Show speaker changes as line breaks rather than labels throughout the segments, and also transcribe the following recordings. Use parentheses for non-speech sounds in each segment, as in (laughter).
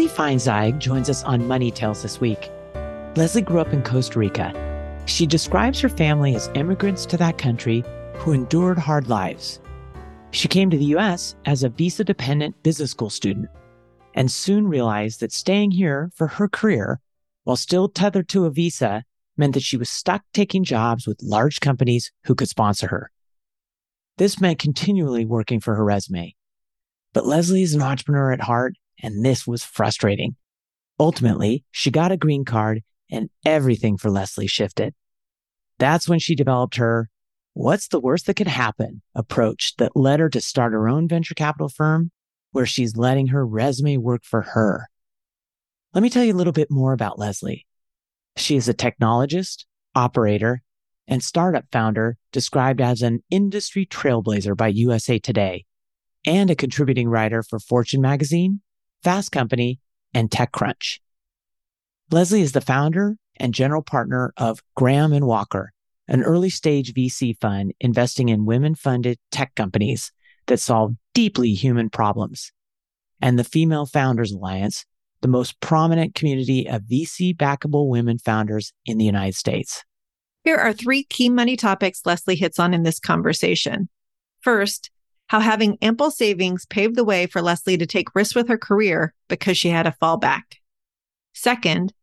Leslie Feinzaig joins us on Money Tales this week. Leslie grew up in Costa Rica. She describes her family as immigrants to that country who endured hard lives. She came to the US as a visa dependent business school student and soon realized that staying here for her career while still tethered to a visa meant that she was stuck taking jobs with large companies who could sponsor her. This meant continually working for her resume. But Leslie is an entrepreneur at heart and this was frustrating. Ultimately, she got a green card and everything for Leslie shifted. That's when she developed her what's the worst that could happen approach that led her to start her own venture capital firm where she's letting her resume work for her. Let me tell you a little bit more about Leslie. She is a technologist, operator, and startup founder described as an industry trailblazer by USA Today and a contributing writer for Fortune magazine Fast Company, and TechCrunch. Leslie is the founder and general partner of Graham and Walker, an early stage VC fund investing in women founded tech companies that solve deeply human problems, and the Female Founders Alliance, the most prominent community of VC backable women founders in the United States.
Here are three key money topics Leslie hits on in this conversation. First, how having ample savings paved the way for Leslie to take risks with her career because she had a fallback. Second,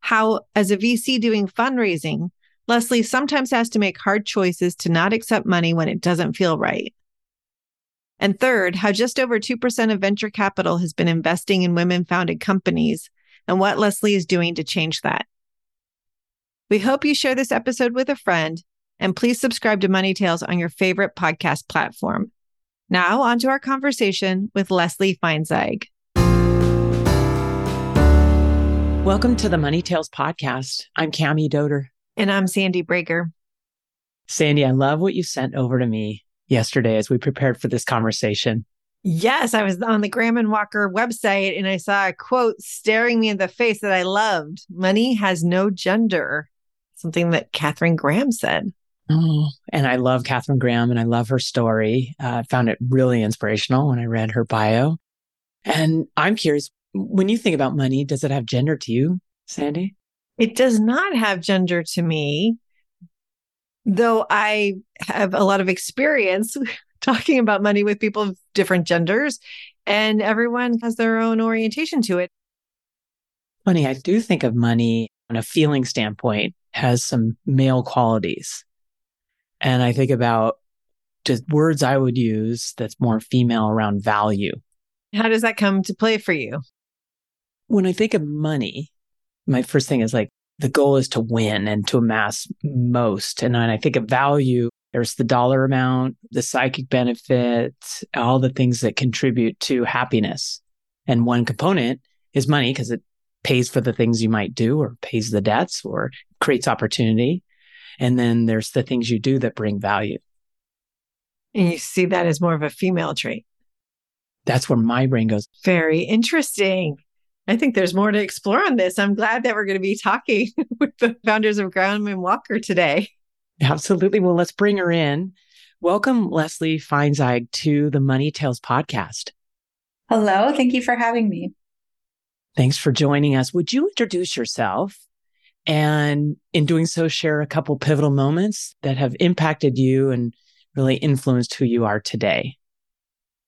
how, as a VC doing fundraising, Leslie sometimes has to make hard choices to not accept money when it doesn't feel right. And third, how just over 2% of venture capital has been investing in women founded companies and what Leslie is doing to change that. We hope you share this episode with a friend and please subscribe to Money Tales on your favorite podcast platform. Now, on to our conversation with Leslie Feinzaig.
Welcome to the Money Tales podcast. I'm Cami Doder.
And I'm Sandy Brager.
Sandy, I love what you sent over to me yesterday as we prepared for this conversation.
Yes, I was on the Graham and Walker website and I saw a quote staring me in the face that I loved. Money has no gender. Something that Katharine Graham said.
Oh, and I love Katharine Graham and I love her story. Uh, I uh, found it really inspirational when I read her bio. And I'm curious, when you think about money, does it have gender to you, Sandy?
It does not have gender to me, though I have a lot of experience (laughs) talking about money with people of different genders, and everyone has their own orientation to it.
Funny, I do think of money on a feeling standpoint has some male qualities. And I think about just words I would use that's more female around value.
How does that come to play for you?
When I think of money, my first thing is like the goal is to win and to amass most. And when I think of value, there's the dollar amount, the psychic benefit, all the things that contribute to happiness. And one component is money because it pays for the things you might do or pays the debts or creates opportunity. And then there's the things you do that bring value.
And you see that as more of a female trait.
That's where my brain goes.
Very interesting. I think there's more to explore on this. I'm glad that we're going to be talking (laughs) with the founders of Graham and Walker today.
Absolutely. Well, let's bring her in. Welcome, Leslie Feinzaig, to the Money Tales podcast.
Hello. Thank you for having me.
Thanks for joining us. Would you introduce yourself and in doing so, share a couple pivotal moments that have impacted you and really influenced who you are today.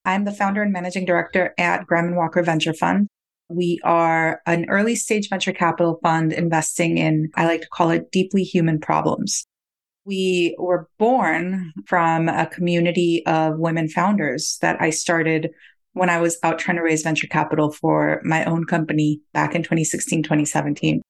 I'm the founder and managing director at Graham and Walker Venture Fund. We are an early stage venture capital fund investing in, I like to call it deeply human problems. We were born from a community of women founders that I started when I was out trying to raise venture capital for my own company back in 2016, 2017.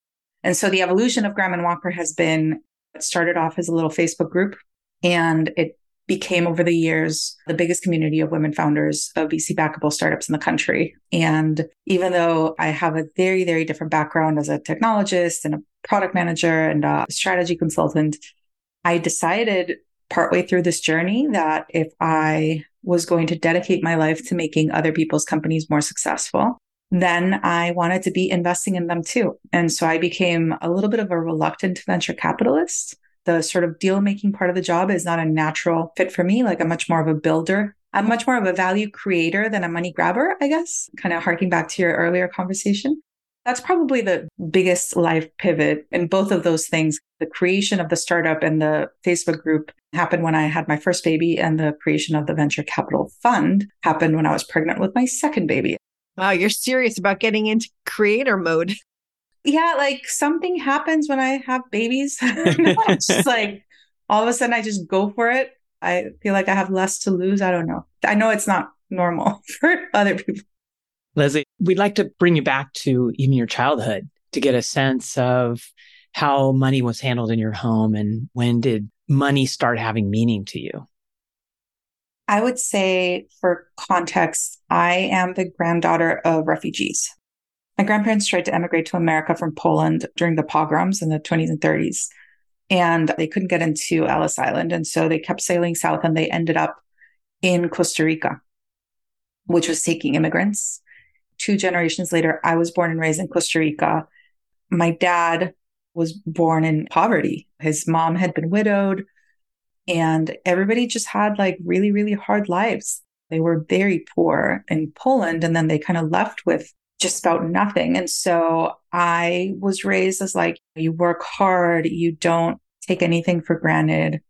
And so the evolution of Graham and Walker has been it started off as a little Facebook group and it became over the years the biggest community of women founders of VC backable startups in the country. And even though I have a very, very different background as a technologist and a product manager and a strategy consultant, I decided partway through this journey that if I was going to dedicate my life to making other people's companies more successful, then I wanted to be investing in them too. And so I became a little bit of a reluctant venture capitalist. The sort of deal making part of the job is not a natural fit for me. Like I'm much more of a builder. I'm much more of a value creator than a money grabber, I guess, kind of harking back to your earlier conversation. That's probably the biggest life pivot in both of those things. The creation of the startup and the Facebook group happened when I had my first baby, and the creation of the venture capital fund happened when I was pregnant with my second baby.
Wow, you're serious about getting into creator mode. (laughs)
Yeah, like something happens when I have babies. (laughs) it's just like all of a sudden I just go for it. I feel like I have less to lose. I don't know. I know it's not normal (laughs) for other people.
Leslie, we'd like to bring you back to even your childhood to get a sense of how money was handled in your home and when did money start having meaning to you?
I would say, for context, I am the granddaughter of refugees. My grandparents tried to emigrate to America from Poland during the pogroms in the 20s and 30s, and they couldn't get into Ellis Island. And so they kept sailing south and they ended up in Costa Rica, which was taking immigrants two generations later, I was born and raised in Costa Rica. My dad was born in poverty. His mom had been widowed, and everybody just had like really, really hard lives. They were very poor in Poland, and then they kind of left with just about nothing. And so I was raised as like, you work hard, you don't take anything for granted.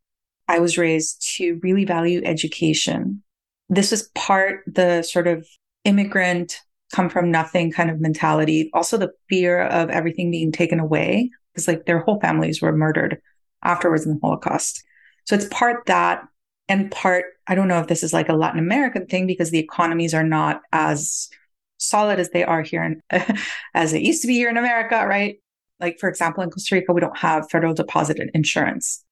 I was raised to really value education. This was part the sort of immigrant come from nothing kind of mentality. Also, the fear of everything being taken away because like their whole families were murdered afterwards in the Holocaust. So it's part that and part, I don't know if this is like a Latin American thing because the economies are not as solid as they are here in, (laughs) as it used to be here in America, right? Like, for example, in Costa Rica, we don't have federal deposit insurance.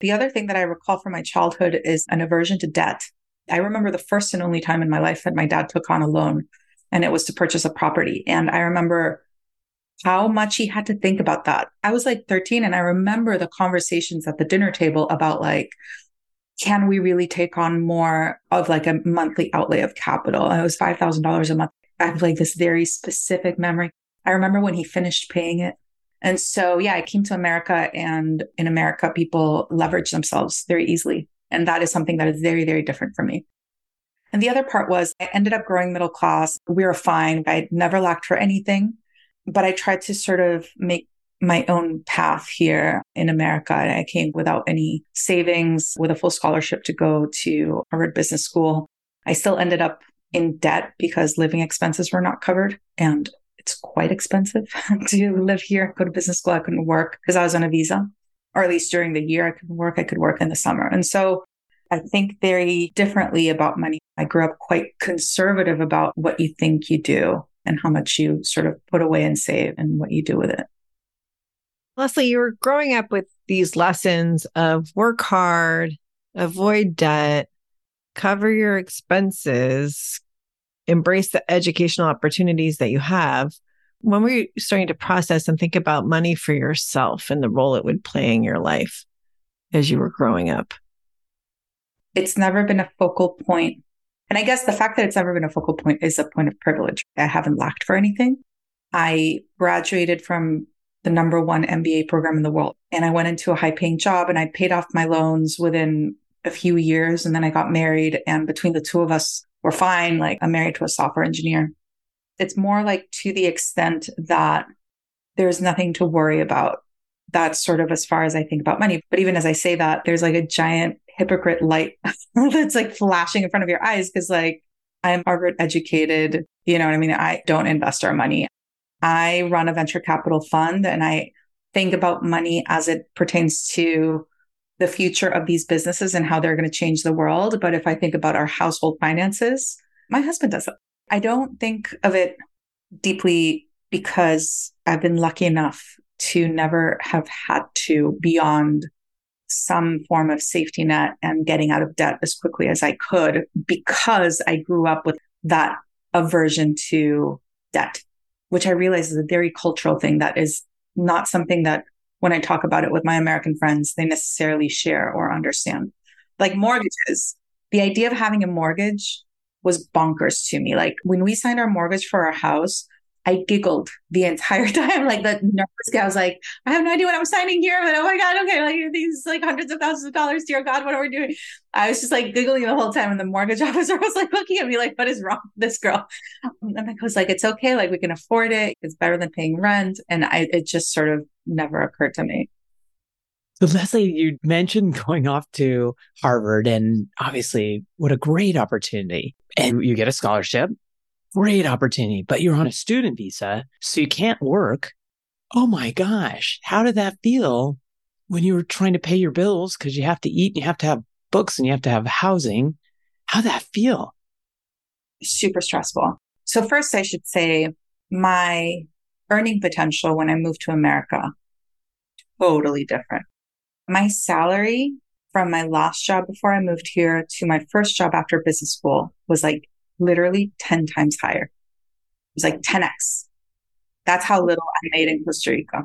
The other thing that I recall from my childhood is an aversion to debt. I remember the first and only time in my life that my dad took on a loan and it was to purchase a property. And I remember how much he had to think about that. I was like 13 and I remember the conversations at the dinner table about like, can we really take on more of like a monthly outlay of capital? And it was $5,000 a month. I have like this very specific memory. I remember when he finished paying it. And so, yeah, I came to America and in America, people leverage themselves very easily. And that is something that is very, very different for me. And the other part was I ended up growing middle class. We were fine. I never lacked for anything, but I tried to sort of make my own path here in America. I came without any savings with a full scholarship to go to Harvard Business School. I still ended up in debt because living expenses were not covered and it's quite expensive (laughs) to live here, go to business school. I couldn't work because I was on a visa, or at least during the year I couldn't work. I could work in the summer. And so I think very differently about money. I grew up quite conservative about what you think you do and how much you sort of put away and save and what you do with it.
Leslie, you were growing up with these lessons of work hard, avoid debt, cover your expenses, embrace the educational opportunities that you have. When were you starting to process and think about money for yourself and the role it would play in your life as you were growing up?
it's never been a focal point. And I guess the fact that it's never been a focal point is a point of privilege. I haven't lacked for anything. I graduated from the number one MBA program in the world and I went into a high paying job and I paid off my loans within a few years. And then I got married and between the two of us, we're fine. Like I'm married to a software engineer. It's more like to the extent that there's nothing to worry about. That's sort of as far as I think about money. But even as I say that, there's like a giant hypocrite light (laughs) that's like flashing in front of your eyes because like I'm Harvard educated. You know what I mean? I don't invest our money. I run a venture capital fund and I think about money as it pertains to the future of these businesses and how they're going to change the world. But if I think about our household finances, my husband does it. I don't think of it deeply because I've been lucky enough to never have had to beyond some form of safety net and getting out of debt as quickly as I could because I grew up with that aversion to debt, which I realize is a very cultural thing that is not something that when I talk about it with my American friends, they necessarily share or understand. Like mortgages, the idea of having a mortgage was bonkers to me. Like when we signed our mortgage for our house, I giggled the entire (laughs) time. Like the nervous guy was like, I have no idea what I'm signing here, but oh my God, okay, like these like hundreds of thousands of dollars, dear God, what are we doing? I was just like giggling the whole time. And the mortgage (laughs) officer was like looking at me like, what is wrong with this girl? Um, and I was like, it's okay. Like we can afford it. It's better than paying rent. And I, it just sort of never occurred to me.
So, Leslie, you mentioned going off to Harvard, and obviously, what a great opportunity. And you get a scholarship, great opportunity, but you're on a student visa, so you can't work. Oh my gosh, how did that feel when you were trying to pay your bills? Because you have to eat, and you have to have books, and you have to have housing. How'd that feel?
Super stressful. So, first, I should say my earning potential when I moved to America, totally different my salary from my last job before I moved here to my first job after business school was like literally 10 times higher. It was like 10x. That's how little I made in Costa Rica.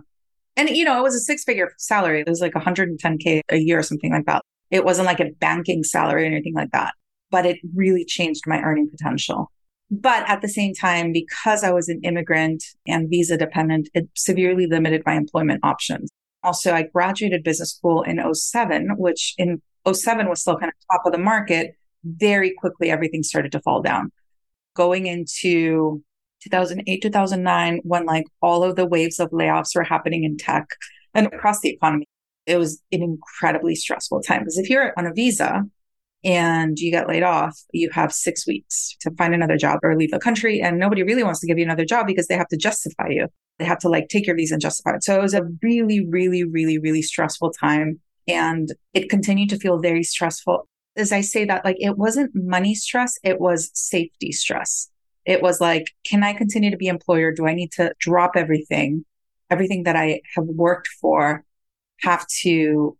And, you know, it was a six figure salary. It was like 110K a year or something like that. It wasn't like a banking salary or anything like that, but it really changed my earning potential. But at the same time, because I was an immigrant and visa dependent, it severely limited my employment options. Also, I graduated business school in 07, which in 07 was still kind of top of the market. Very quickly, everything started to fall down. Going into 2008, 2009, when like all of the waves of layoffs were happening in tech and across the economy, it was an incredibly stressful time. Because if you're on a visa and you get laid off, you have six weeks to find another job or leave the country. And nobody really wants to give you another job because they have to justify you. They have to like take your visa and justify it. So it was a really, really, really, really stressful time. And it continued to feel very stressful. As I say that, like it wasn't money stress, it was safety stress. It was like, can I continue to be employer? Do I need to drop everything, everything that I have worked for, have to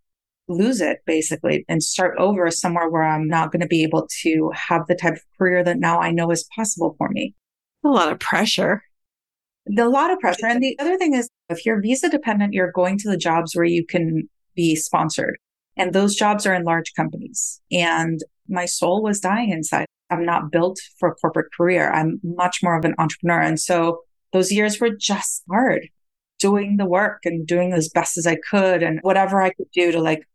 lose it basically and start over somewhere where I'm not going to be able to have the type of career that now I know is possible for me.
A lot of pressure
a lot of pressure. And the other thing is, if you're visa dependent, you're going to the jobs where you can be sponsored. And those jobs are in large companies. And my soul was dying inside. I'm not built for a corporate career. I'm much more of an entrepreneur. And so those years were just hard doing the work and doing as best as I could and whatever I could do to like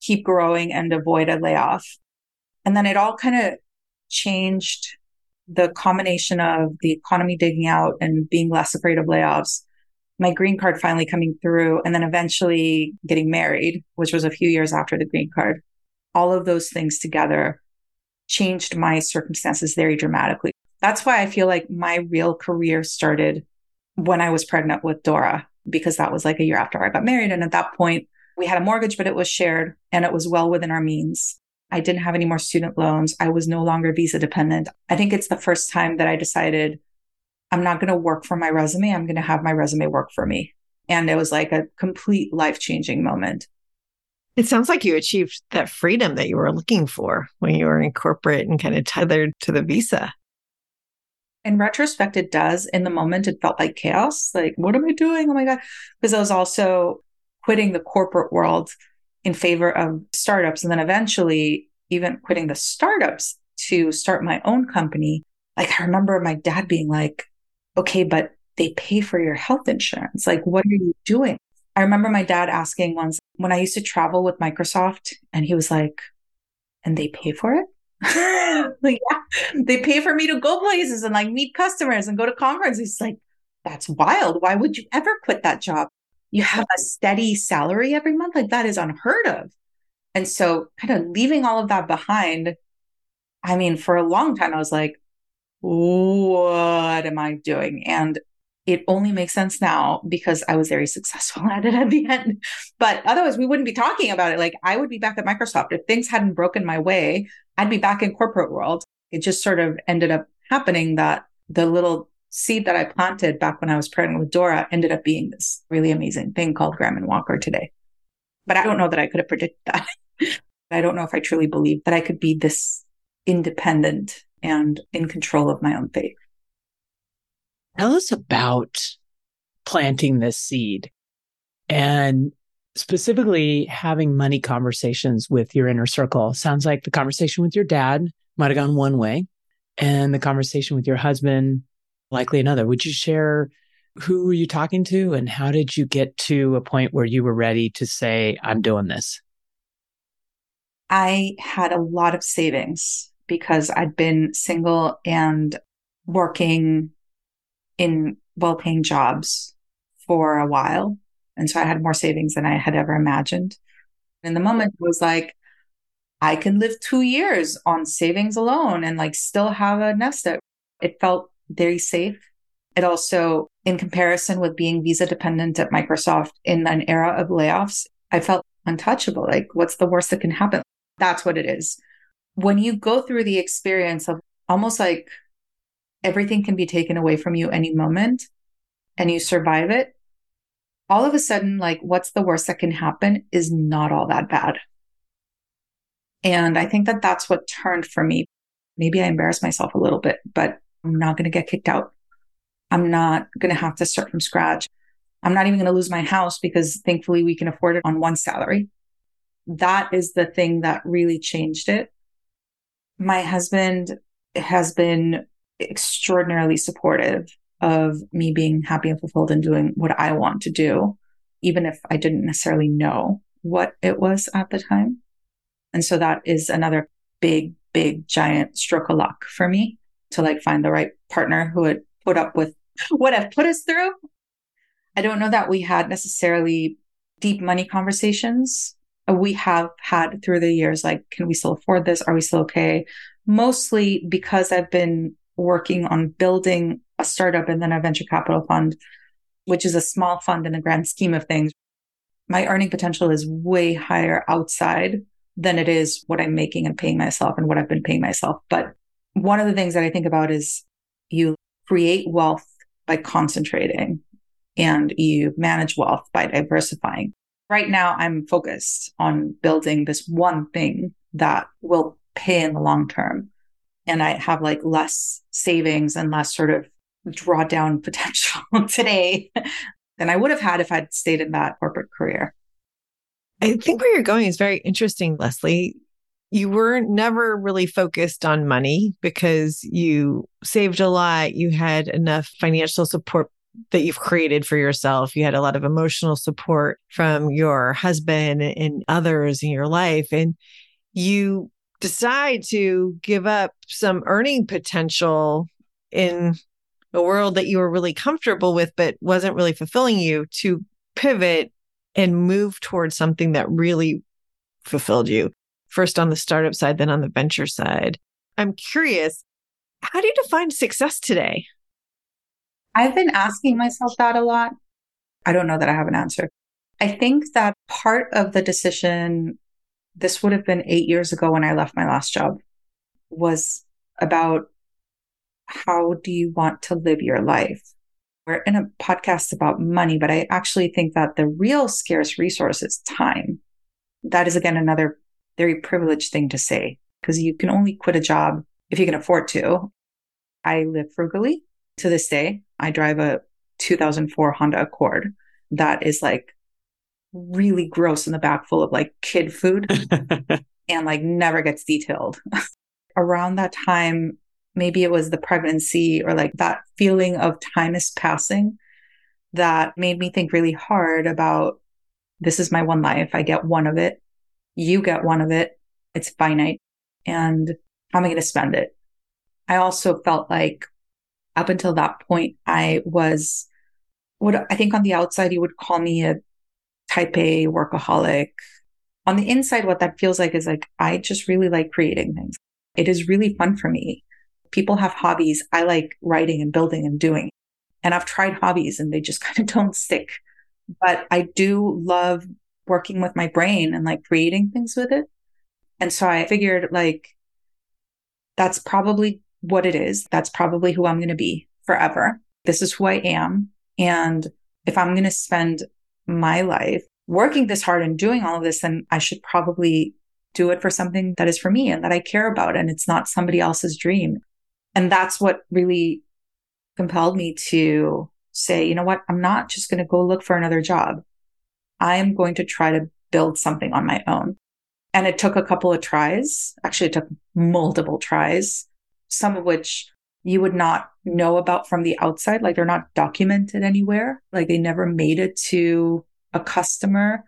keep growing and avoid a layoff. And then it all kind of changed the combination of the economy digging out and being less afraid of layoffs, my green card finally coming through, and then eventually getting married, which was a few years after the green card. All of those things together changed my circumstances very dramatically. That's why I feel like my real career started when I was pregnant with Dora, because that was like a year after I got married. And at that point, we had a mortgage, but it was shared and it was well within our means. I didn't have any more student loans. I was no longer visa dependent. I think it's the first time that I decided I'm not going to work for my resume. I'm going to have my resume work for me. And it was like a complete life changing moment.
It sounds like you achieved that freedom that you were looking for when you were in corporate and kind of tethered to the visa.
In retrospect, it does. In the moment, it felt like chaos. Like, what am I doing? Oh my God. Because I was also quitting the corporate world in favor of startups. And then eventually, even quitting the startups to start my own company. Like, I remember my dad being like, okay, but they pay for your health insurance. Like, what are you doing? I remember my dad asking once when I used to travel with Microsoft, and he was like, and they pay for it? (laughs) like, yeah, they pay for me to go places and like meet customers and go to conferences. Like, that's wild. Why would you ever quit that job? you have a steady salary every month. Like that is unheard of. And so, kind of leaving all of that behind, I mean, for a long time, I was like, what am I doing? And it only makes sense now because I was very successful (laughs) at it at the end. But otherwise, we wouldn't be talking about it. Like I would be back at Microsoft. If things hadn't broken my way, I'd be back in corporate world. It just sort of ended up happening that the little seed that I planted back when I was pregnant with Dora ended up being this really amazing thing called Graham and Walker today. But I don't know that I could have predicted that. (laughs) I don't know if I truly believed that I could be this independent and in control of my own fate.
Tell us about planting this seed and specifically having money conversations with your inner circle. Sounds like the conversation with your dad might have gone one way and the conversation with your husband likely another. Would you share who were you talking to and how did you get to a point where you were ready to say, I'm doing this?
I had a lot of savings because I'd been single and working in well paying jobs for a while. And so I had more savings than I had ever imagined. And the moment it was like, I can live two years on savings alone and like still have a nest egg. It felt very safe. It also, in comparison with being visa dependent at Microsoft in an era of layoffs, I felt untouchable. Like, what's the worst that can happen? That's what it is. When you go through the experience of almost like everything can be taken away from you any moment and you survive it, all of a sudden, like, what's the worst that can happen is not all that bad. And I think that that's what turned for me. Maybe I embarrassed myself a little bit, but I'm not going to get kicked out. I'm not going to have to start from scratch. I'm not even going to lose my house because thankfully we can afford it on one salary. That is the thing that really changed it. My husband has been extraordinarily supportive of me being happy and fulfilled and doing what I want to do, even if I didn't necessarily know what it was at the time. And so that is another big, big, giant stroke of luck for me to like find the right partner who would put up with (laughs) what I've put us through. I don't know that we had necessarily deep money conversations. We have had through the years, like, can we still afford this? Are we still okay? Mostly because I've been working on building a startup and then a venture capital fund, which is a small fund in the grand scheme of things. My earning potential is way higher outside than it is what I'm making and paying myself and what I've been paying myself. But one of the things that I think about is you create wealth by concentrating and you manage wealth by diversifying. Right now, I'm focused on building this one thing that will pay in the long term. And I have like less savings and less sort of drawdown (laughs) potential today than I would have had if I'd stayed in that corporate career.
I think where you're going is very interesting, Leslie you were never really focused on money because you saved a lot. You had enough financial support that you've created for yourself. You had a lot of emotional support from your husband and others in your life. And you decide to give up some earning potential in a world that you were really comfortable with, but wasn't really fulfilling you to pivot and move towards something that really fulfilled you first on the startup side, then on the venture side. I'm curious, how do you define success today?
I've been asking myself that a lot. I don't know that I have an answer. I think that part of the decision, this would have been eight years ago when I left my last job, was about how do you want to live your life? We're in a podcast about money, but I actually think that the real scarce resource is time. That is, again, another very privileged thing to say because you can only quit a job if you can afford to. I live frugally to this day. I drive a 2004 Honda Accord that is like really gross in the back, full of like kid food (laughs) and like never gets detailed. (laughs) Around that time, maybe it was the pregnancy or like that feeling of time is passing that made me think really hard about this is my one life. I get one of it. You get one of it. It's finite. And how am I going to spend it? I also felt like up until that point, I was what I think on the outside, you would call me a type A workaholic. On the inside, what that feels like is like, I just really like creating things. It is really fun for me. People have hobbies. I like writing and building and doing. And I've tried hobbies and they just (laughs) kind of don't stick. But I do love working with my brain and like creating things with it. And so I figured like that's probably what it is. That's probably who I'm going to be forever. This is who I am. And if I'm going to spend my life working this hard and doing all of this, then I should probably do it for something that is for me and that I care about. And it's not somebody else's dream. And that's what really compelled me to say, you know what? I'm not just going to go look for another job. I am going to try to build something on my own. And it took a couple of tries. Actually, it took multiple tries, some of which you would not know about from the outside. Like they're not documented anywhere. Like they never made it to a customer.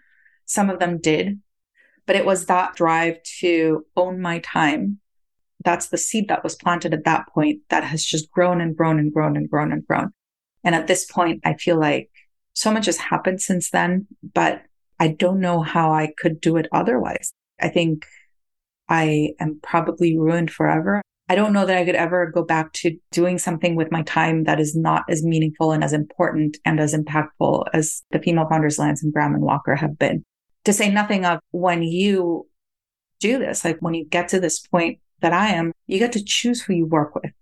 Some of them did, but it was that drive to own my time. That's the seed that was planted at that point that has just grown and grown and grown and grown and grown. And at this point, I feel like so much has happened since then, but I don't know how I could do it otherwise. I think I am probably ruined forever. I don't know that I could ever go back to doing something with my time that is not as meaningful and as important and as impactful as the Female Founders Alliance and Graham and Walker have been. To say nothing of when you do this, like when you get to this point that I am, you get to choose who you work with.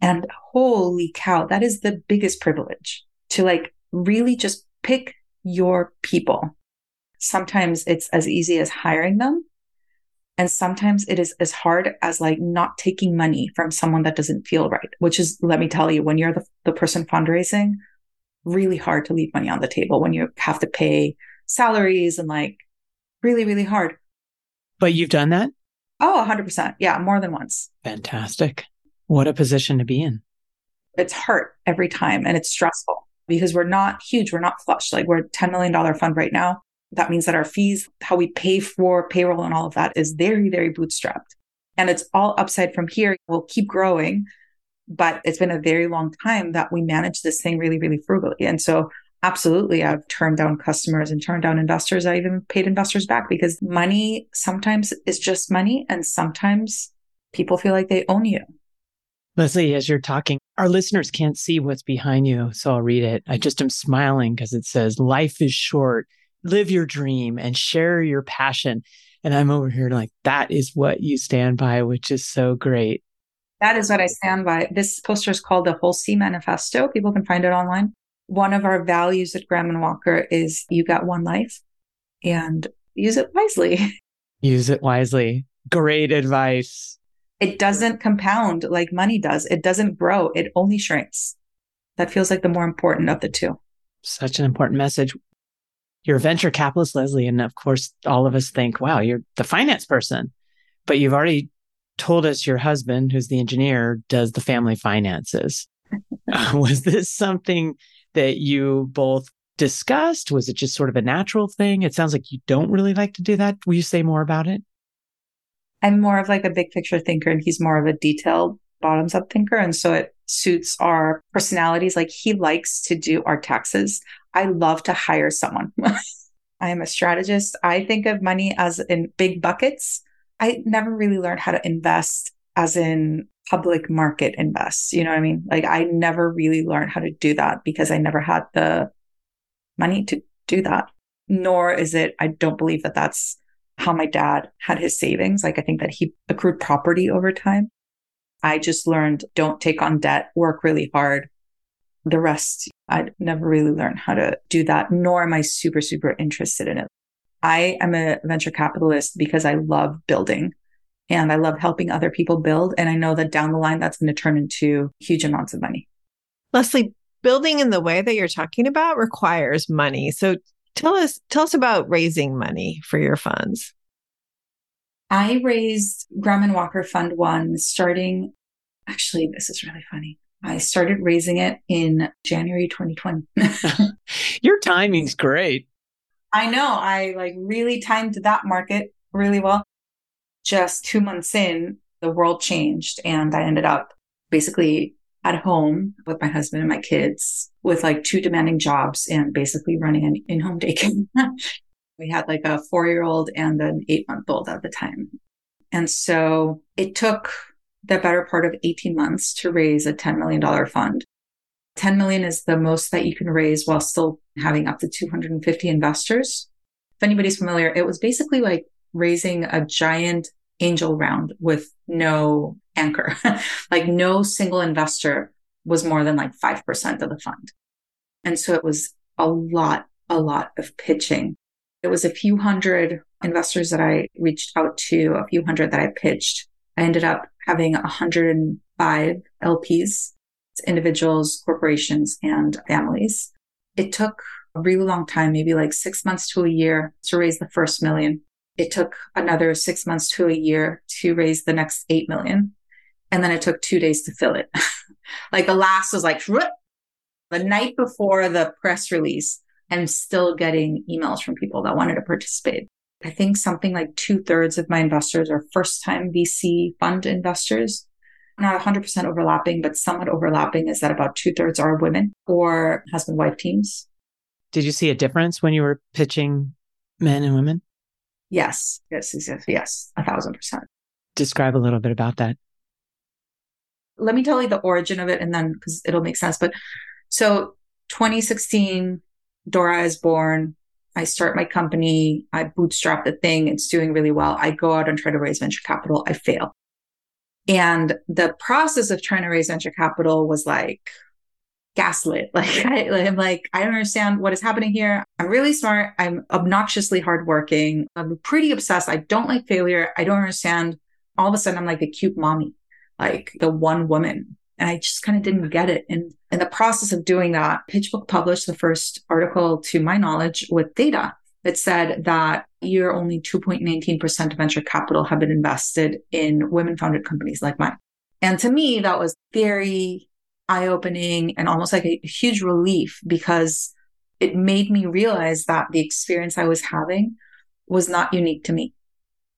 And holy cow, that is the biggest privilege to like really just pick your people. Sometimes it's as easy as hiring them and sometimes it is as hard as like not taking money from someone that doesn't feel right, which is, let me tell you, when you're the, the person fundraising, really hard to leave money on the table when you have to pay salaries and like really, really hard.
But you've done that?
Oh, 100%. Yeah, more than once.
Fantastic. What a position to be in.
It's hard every time and it's stressful because we're not huge. We're not flush. Like we're a $10 million fund right now. That means that our fees, how we pay for payroll and all of that is very, very bootstrapped. And it's all upside from here. We'll keep growing, but it's been a very long time that we manage this thing really, really frugally. And so absolutely, I've turned down customers and turned down investors. I even paid investors back because money sometimes is just money. And sometimes people feel like they own you.
Leslie, as you're talking, our listeners can't see what's behind you. So I'll read it. I just am smiling because it says, Life is short live your dream and share your passion. And I'm over here like, that is what you stand by, which is so great.
That is what I stand by. This poster is called the Holstee Manifesto. People can find it online. One of our values at Graham and Walker is you got one life and use it wisely. (laughs)
Use it wisely. Great advice.
It doesn't compound like money does. It doesn't grow. It only shrinks. That feels like the more important of the two.
Such an important message you're a venture capitalist, Leslie. And of course, all of us think, wow, you're the finance person. But you've already told us your husband, who's the engineer, does the family finances. (laughs) (laughs) was this something that you both discussed? Was it just sort of a natural thing? It sounds like you don't really like to do that. Will you say more about it?
I'm more of like a big picture thinker and he's more of a detailed bottoms up thinker. And so it suits our personalities. Like he likes to do our taxes. I love to hire someone. (laughs) I am a strategist. I think of money as in big buckets. I never really learned how to invest as in public market invest. You know what I mean? Like I never really learned how to do that because I never had the money to do that. Nor is it, I don't believe that that's how my dad had his savings. Like I think that he accrued property over time. I just learned don't take on debt, work really hard. The rest, I never really learned how to do that, nor am I super, super interested in it. I am a venture capitalist because I love building and I love helping other people build. And I know that down the line, that's going to turn into huge amounts of money.
Leslie, building in the way that you're talking about requires money. So tell us, tell us about raising money for your funds.
I raised Graham and Walker Fund One starting, actually, this is really funny. I started raising it in January 2020. (laughs)
Your timing's great.
I know. I like really timed that market really well. Just two months in, the world changed and I ended up basically at home with my husband and my kids with like two demanding jobs and basically running an in-home daycare. (laughs) We had like a four year old and an eight month old at the time. And so it took the better part of 18 months to raise a $10 million fund. 10 million is the most that you can raise while still having up to 250 investors. If anybody's familiar, it was basically like raising a giant angel round with no anchor. (laughs) like no single investor was more than like 5% of the fund. And so it was a lot, a lot of pitching. It was a few hundred investors that I reached out to, a few hundred that I pitched. I ended up having 105 LPs, individuals, corporations, and families. It took a really long time, maybe like six months to a year to raise the first million. It took another six months to a year to raise the next 8 million. And then it took two days to fill it. (laughs) like the last was like the night before the press release. I'm still getting emails from people that wanted to participate. I think something like two thirds of my investors are first time VC fund investors. Not 100% overlapping, but somewhat overlapping is that about two thirds are women or husband wife teams.
Did you see a difference when you were pitching men and women?
Yes, yes, yes, yes, a thousand percent.
Describe a little bit about that.
Let me tell you the origin of it and then because it'll make sense. But so 2016, Dora is born. I start my company. I bootstrap the thing. It's doing really well. I go out and try to raise venture capital. I fail. And the process of trying to raise venture capital was like gaslit. (laughs) Like I, am like, I don't understand what is happening here. I'm really smart. I'm obnoxiously hardworking. I'm pretty obsessed. I don't like failure. I don't understand. All of a sudden, I'm like the cute mommy, like the one woman. And I just kind of didn't get it. And in the process of doing that, PitchBook published the first article to my knowledge with data that said that year only 2.19% of venture capital have been invested in women founded companies like mine. And to me, that was very eye opening and almost like a huge relief because it made me realize that the experience I was having was not unique to me.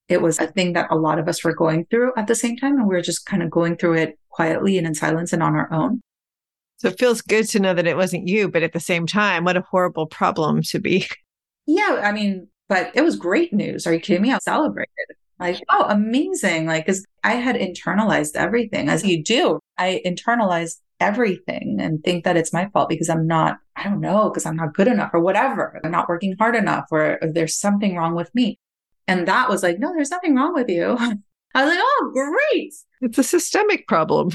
It was a thing that a lot of us were going through at the same time. And we were just kind of going through it quietly and in silence and on our own.
So it feels good to know that it wasn't you, but at the same time, what a horrible problem to be. (laughs)
Yeah. I mean, but it was great news. Are you kidding me? I celebrated. Like, oh, amazing. Like, cause I had internalized everything as you do. I internalized everything and think that it's my fault because I'm not, I don't know, because I'm not good enough or whatever. I'm not working hard enough or, or there's something wrong with me. And that was like, no, there's nothing wrong with you. (laughs) I was like, oh, great.
It's a systemic problem.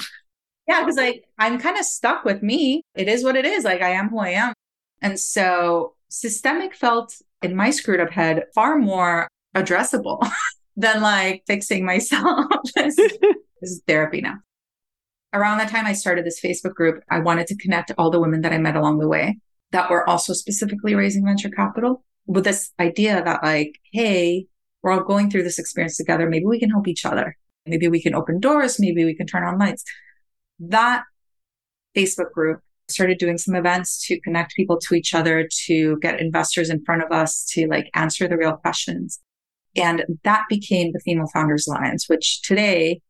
Yeah, because like I'm kind of stuck with me. It is what it is. Like I am who I am. And so systemic felt in my screwed up head far more addressable (laughs) than like fixing myself. (laughs) this, this is therapy now. Around that time, I started this Facebook group. I wanted to connect all the women that I met along the way that were also specifically raising venture capital with this idea that like, hey, we're all going through this experience together. Maybe we can help each other. Maybe we can open doors. Maybe we can turn on lights. That Facebook group started doing some events to connect people to each other, to get investors in front of us, to like answer the real questions. And that became the Female Founders Alliance, which today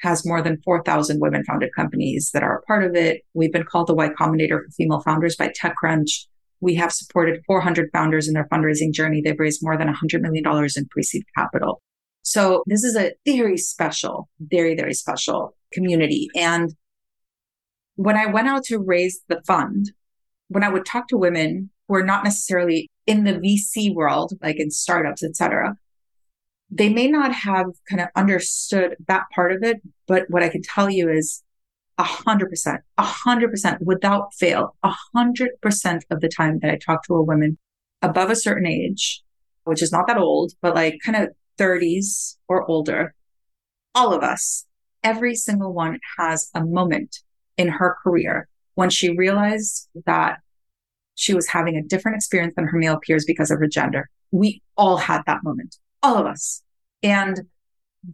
has more than 4,000 women founded companies that are a part of it. We've been called the Y Combinator for female founders by TechCrunch. We have supported 400 founders in their fundraising journey. They've raised more than $100 million in pre seed capital. So this is a very special, very, very special community. And when I went out to raise the fund, when I would talk to women who are not necessarily in the VC world, like in startups, et cetera, they may not have kind of understood that part of it. But what I can tell you is a hundred percent, a hundred percent without fail, a hundred percent of the time that I talk to a woman above a certain age, which is not that old, but like kind of 30s or older, all of us, every single one has a moment in her career when she realized that she was having a different experience than her male peers because of her gender. We all had that moment, all of us. And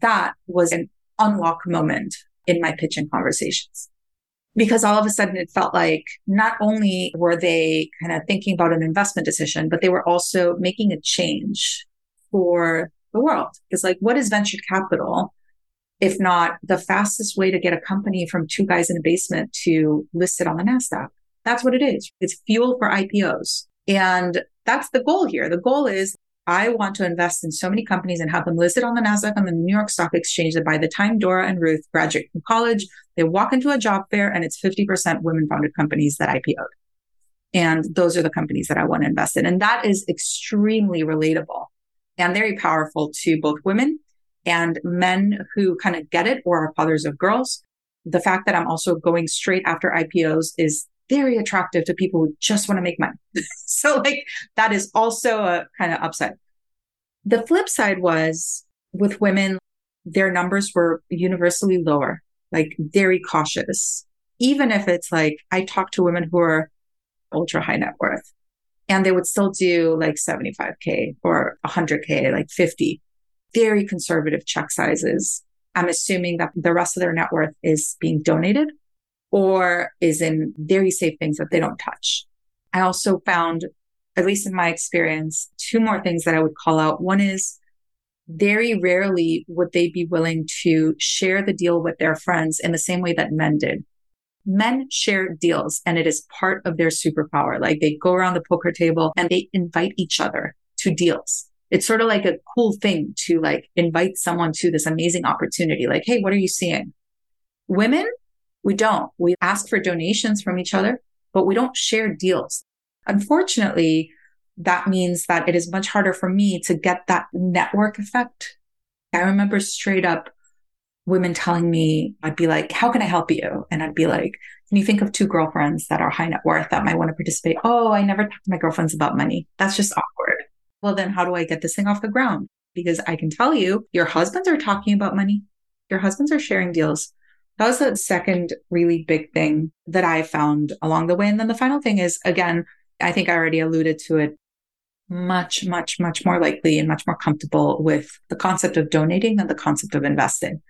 that was an unlock moment in my pitching conversations. Because all of a sudden it felt like not only were they kind of thinking about an investment decision, but they were also making a change for the world. Because like, what is venture capital? If not the fastest way to get a company from two guys in a basement to listed on the NASDAQ. That's what it is. It's fuel for IPOs. And that's the goal here. The goal is I want to invest in so many companies and have them listed on the NASDAQ and the New York Stock Exchange that by the time Dora and Ruth graduate from college, they walk into a job fair and it's 50% women founded companies that IPO'd. And those are the companies that I want to invest in. And that is extremely relatable and very powerful to both women and men who kind of get it or are fathers of girls. The fact that I'm also going straight after IPOs is very attractive to people who just want to make money. (laughs) so like that is also a kind of upside. The flip side was with women, their numbers were universally lower, like very cautious. Even if it's like I talk to women who are ultra high net worth and they would still do like 75K or 100K, like 50, very conservative check sizes. I'm assuming that the rest of their net worth is being donated or is in very safe things that they don't touch. I also found, at least in my experience, two more things that I would call out. One is very rarely would they be willing to share the deal with their friends in the same way that men did. Men share deals and it is part of their superpower. Like they go around the poker table and they invite each other to deals. It's sort of like a cool thing to like invite someone to this amazing opportunity. Like, Hey, what are you seeing? Women we don't. We ask for donations from each other, but we don't share deals. Unfortunately, that means that it is much harder for me to get that network effect. I remember straight up women telling me, I'd be like, how can I help you? And I'd be like, can you think of two girlfriends that are high net worth that might want to participate? Oh, I never talk to my girlfriends about money. That's just awkward. Well, then how do I get this thing off the ground? Because I can tell you, your husbands are talking about money. Your husbands are sharing deals. That was the second really big thing that I found along the way. And then the final thing is, again, I think I already alluded to it much, much, much more likely and much more comfortable with the concept of donating than the concept of investing.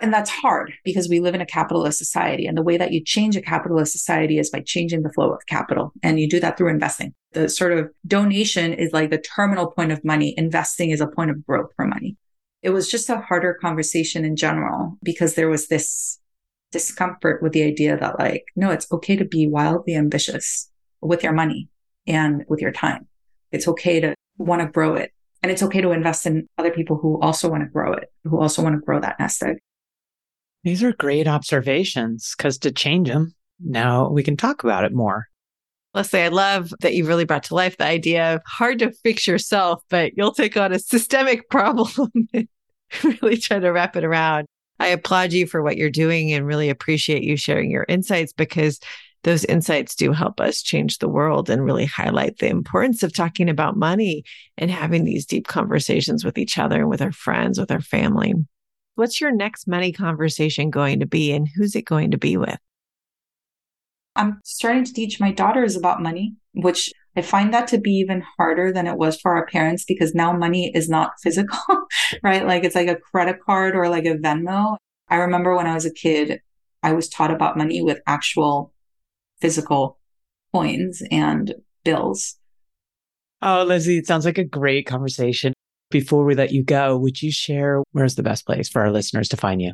And that's hard because we live in a capitalist society. And the way that you change a capitalist society is by changing the flow of capital. And you do that through investing. The sort of donation is like the terminal point of money. Investing is a point of growth for money. It was just a harder conversation in general because there was this discomfort with the idea that like, no, it's okay to be wildly ambitious with your money and with your time. It's okay to want to grow it. And it's okay to invest in other people who also want to grow it, who also want to grow that nest egg.
These are great observations because to change them, now we can talk about it more.
Leslie, I love that you really brought to life the idea of hard to fix yourself, but you'll take on a systemic (laughs) problem and really try to wrap it around. I applaud you for what you're doing and really appreciate you sharing your insights because those insights do help us change the world and really highlight the importance of talking about money and having these deep conversations with each other and with our friends, with our family. What's your next money conversation going to be and who's it going to be with?
I'm starting to teach my daughters about money, which I find that to be even harder than it was for our parents because now money is not (laughs) physical, right? Like it's like a credit card or like a Venmo. I remember when I was a kid, I was taught about money with actual physical coins and bills.
Oh, Lizzie, it sounds like a great conversation. Before we let you go, would you share where's the best place for our listeners to find you?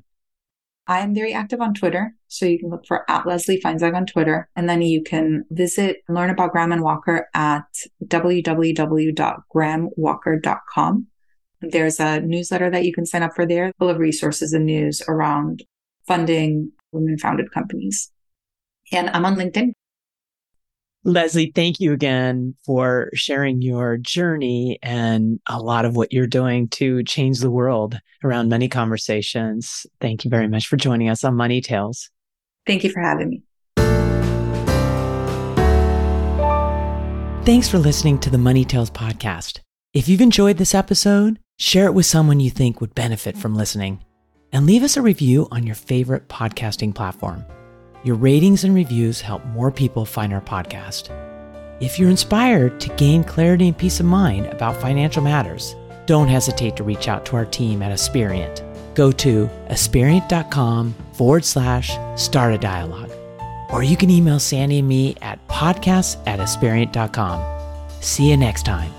I am very active on Twitter. So you can look for at Leslie Feinzaig on Twitter. And then you can visit learn about Graham and Walker at www.grahamwalker.com. There's a newsletter that you can sign up for there full of resources and news around funding women founded companies. And I'm on LinkedIn.
Leslie, thank you again for sharing your journey and a lot of what you're doing to change the world around money conversations. Thank you very much for joining us on Money Tales.
Thank you for having me.
Thanks for listening to the Money Tales podcast. If you've enjoyed this episode, share it with someone you think would benefit from listening, and leave us a review on your favorite podcasting platform. Your ratings and reviews help more people find our podcast. If you're inspired to gain clarity and peace of mind about financial matters, don't hesitate to reach out to our team at Aspiriant. Go to aspiriant.com forward slash start a dialogue. Or you can email Sandy and me at podcasts at. See you next time.